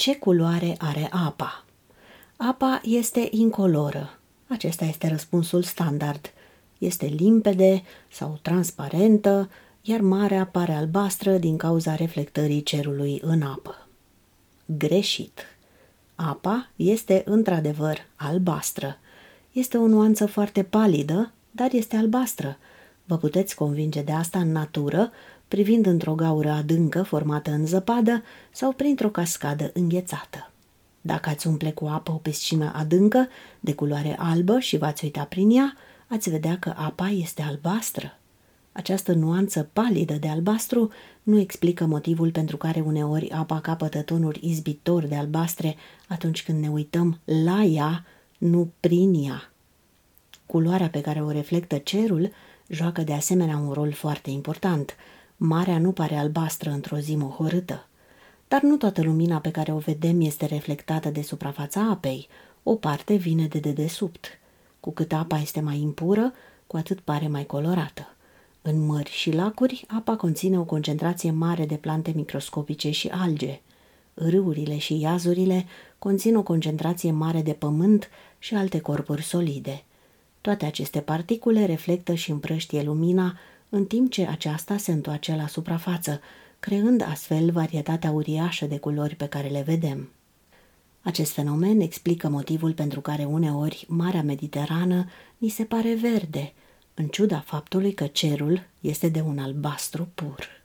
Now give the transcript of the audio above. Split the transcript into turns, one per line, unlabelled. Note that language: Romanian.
Ce culoare are apa? Apa este incoloră. Acesta este răspunsul standard. Este limpede sau transparentă, iar marea pare albastră din cauza reflectării cerului în apă. Greșit. Apa este într-adevăr albastră. Este o nuanță foarte palidă, dar este albastră. Vă puteți convinge de asta în natură, privind într-o gaură adâncă formată în zăpadă sau printr-o cascadă înghețată. Dacă ați umple cu apă o piscină adâncă, de culoare albă și v-ați uita prin ea, ați vedea că apa este albastră. Această nuanță palidă de albastru nu explică motivul pentru care uneori apa capătă tonuri izbitori de albastre atunci când ne uităm la ea, nu prin ea. Culoarea pe care o reflectă cerul joacă de asemenea un rol foarte important. Marea nu pare albastră într-o zi mohorâtă. Dar nu toată lumina pe care o vedem este reflectată de suprafața apei. O parte vine de dedesubt. Cu cât apa este mai impură, cu atât pare mai colorată. În mări și lacuri, apa conține o concentrație mare de plante microscopice și alge. Râurile și iazurile conțin o concentrație mare de pământ și alte corpuri solide. Toate aceste particule reflectă și împrăștie lumina, în timp ce aceasta se întoarce la suprafață, creând astfel varietatea uriașă de culori pe care le vedem. Acest fenomen explică motivul pentru care uneori Marea Mediterană ni se pare verde, în ciuda faptului că cerul este de un albastru pur.